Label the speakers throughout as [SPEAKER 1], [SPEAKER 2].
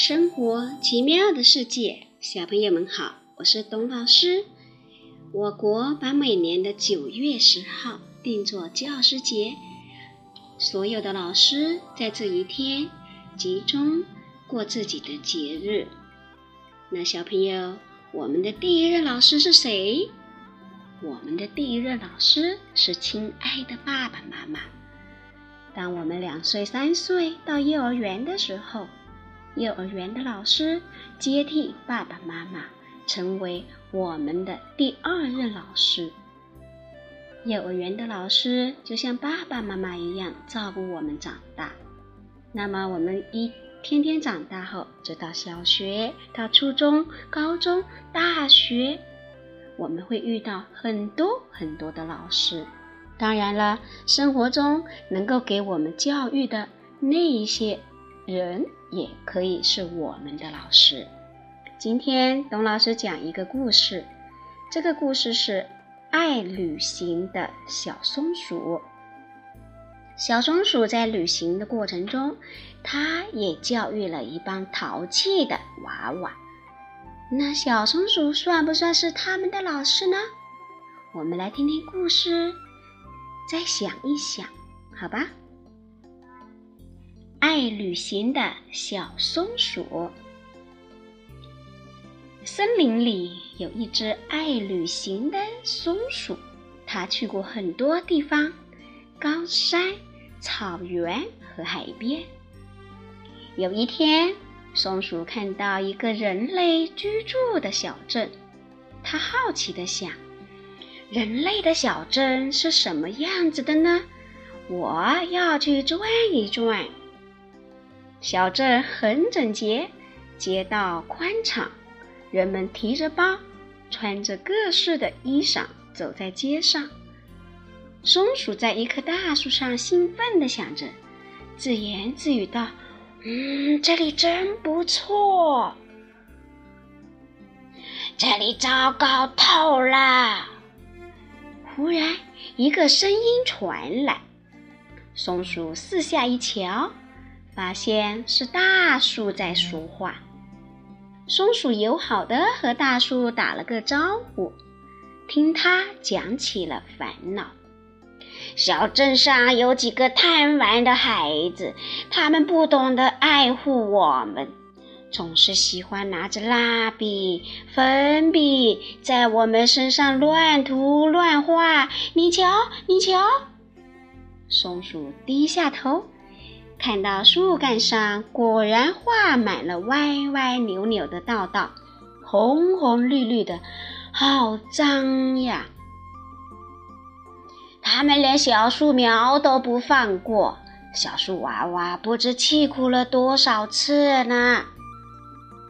[SPEAKER 1] 生活，奇妙的世界，小朋友们好，我是董老师。我国把每年的九月十号定做教师节，所有的老师在这一天集中过自己的节日。那小朋友，我们的第一任老师是谁？我们的第一任老师是亲爱的爸爸妈妈。当我们两岁、三岁到幼儿园的时候，幼儿园的老师接替爸爸妈妈，成为我们的第二任老师。幼儿园的老师就像爸爸妈妈一样照顾我们长大。那么我们一天天长大后，直到小学、到初中、高中、大学，我们会遇到很多很多的老师。当然了，生活中能够给我们教育的那一些人，也可以是我们的老师。今天董老师讲一个故事，这个故事是爱旅行的小松鼠。小松鼠在旅行的过程中，它也教育了一帮淘气的娃娃。那小松鼠算不算是他们的老师呢？我们来听听故事。再想一想，好吧。爱旅行的小松鼠。森林里有一只爱旅行的松鼠，它去过很多地方，高山、草原和海边。有一天，松鼠看到一个人类居住的小镇，它好奇的想。人类的小镇是什么样子的呢？我要去转一转。小镇很整洁，街道宽敞，人们提着包，穿着各式的衣裳走在街上。松鼠在一棵大树上兴奋地想着，自言自语道：“嗯，这里真不错。这里糟糕透了。”忽然，一个声音传来。松鼠四下一瞧，发现是大树在说话。松鼠友好的和大树打了个招呼，听他讲起了烦恼。小镇上有几个贪玩的孩子，他们不懂得爱护我们。总是喜欢拿着蜡笔、粉笔在我们身上乱涂乱画。你瞧，你瞧！松鼠低下头，看到树干上果然画满了歪歪扭扭的道道，红红绿绿的，好脏呀！他们连小树苗都不放过，小树娃娃不知气哭了多少次呢。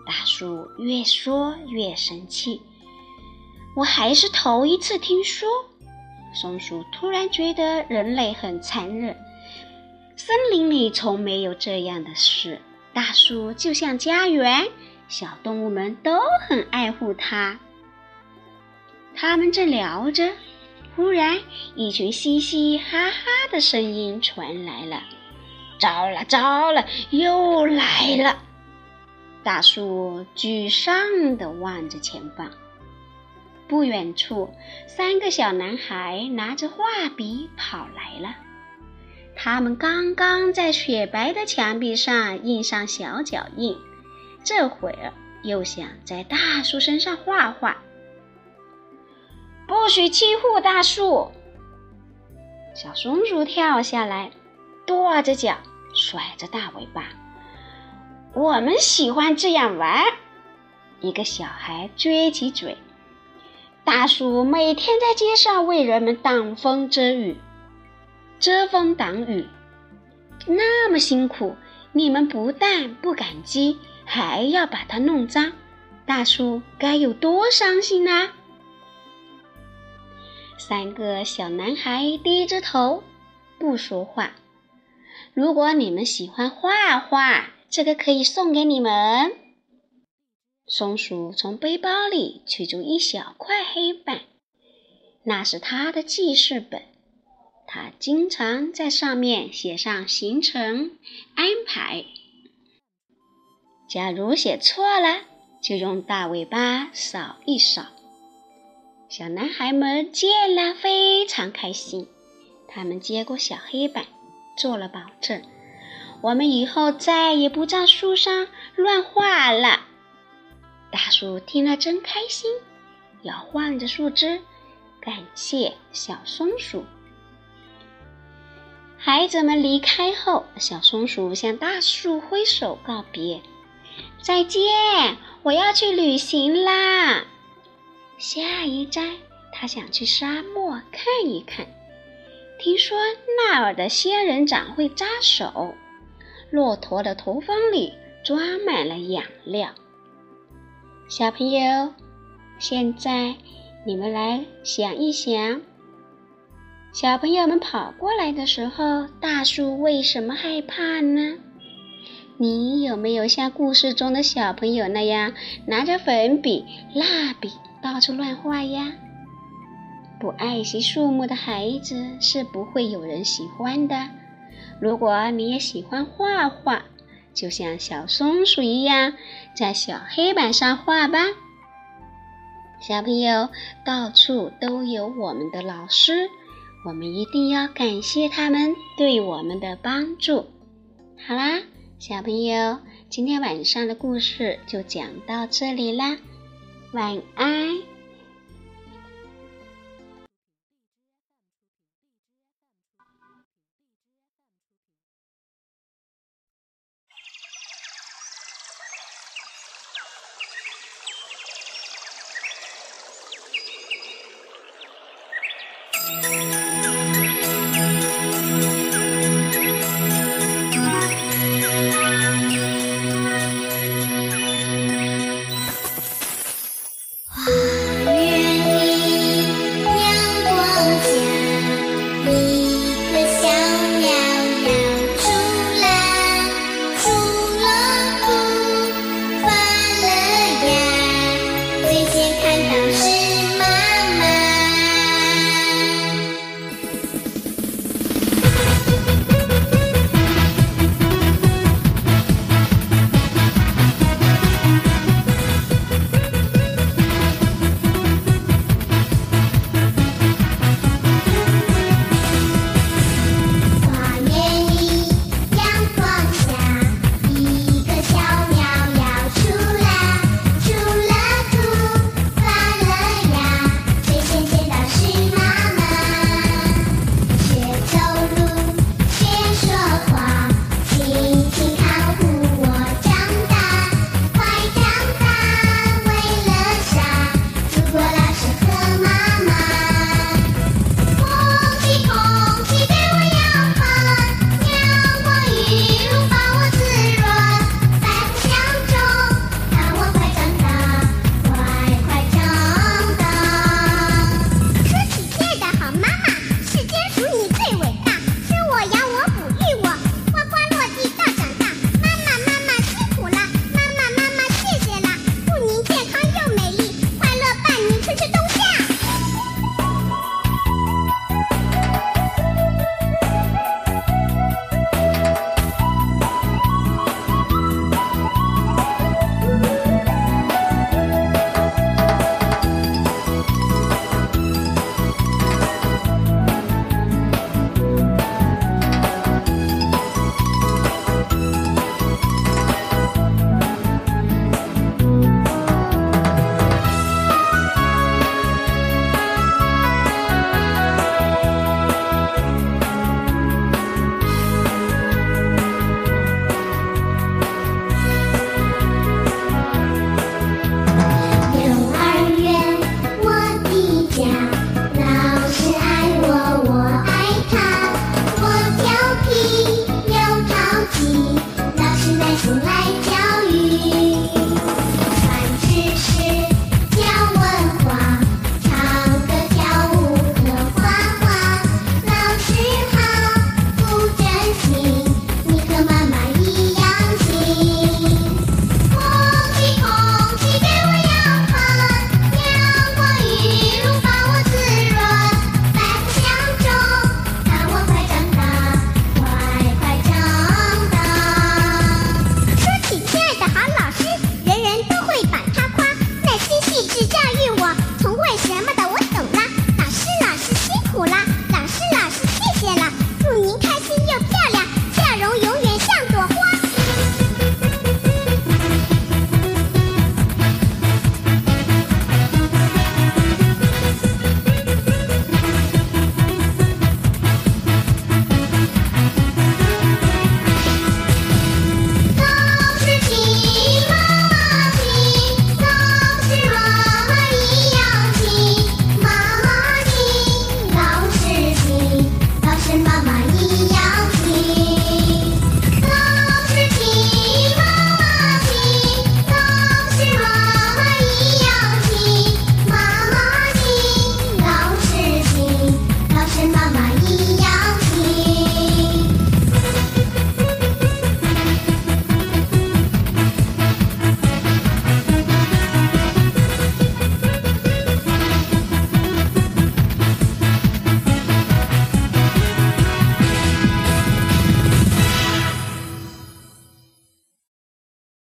[SPEAKER 1] 大树越说越生气，我还是头一次听说。松鼠突然觉得人类很残忍，森林里从没有这样的事。大树就像家园，小动物们都很爱护它。他们正聊着，忽然一群嘻嘻哈哈的声音传来了：“糟了，糟了，又来了！”大树沮丧地望着前方，不远处，三个小男孩拿着画笔跑来了。他们刚刚在雪白的墙壁上印上小脚印，这会儿又想在大树身上画画。不许欺负大树！小松鼠跳下来，跺着脚，甩着大尾巴。我们喜欢这样玩。一个小孩撅起嘴。大树每天在街上为人们挡风遮雨，遮风挡雨，那么辛苦，你们不但不感激，还要把它弄脏，大树该有多伤心呢？三个小男孩低着头，不说话。如果你们喜欢画画，这个可以送给你们。松鼠从背包里取出一小块黑板，那是它的记事本。他经常在上面写上行程安排。假如写错了，就用大尾巴扫一扫。小男孩们见了非常开心，他们接过小黑板，做了保证：我们以后再也不在树上乱画了。大树听了真开心，摇晃着树枝，感谢小松鼠。孩子们离开后，小松鼠向大树挥手告别：“再见，我要去旅行啦！”下一站，他想去沙漠看一看。听说那儿的仙人掌会扎手，骆驼的头发里装满了养料。小朋友，现在你们来想一想。小朋友们跑过来的时候，大树为什么害怕呢？你有没有像故事中的小朋友那样拿着粉笔、蜡笔到处乱画呀？不爱惜树木的孩子是不会有人喜欢的。如果你也喜欢画画，就像小松鼠一样，在小黑板上画吧。小朋友，到处都有我们的老师。我们一定要感谢他们对我们的帮助。好啦，小朋友，今天晚上的故事就讲到这里啦，晚安。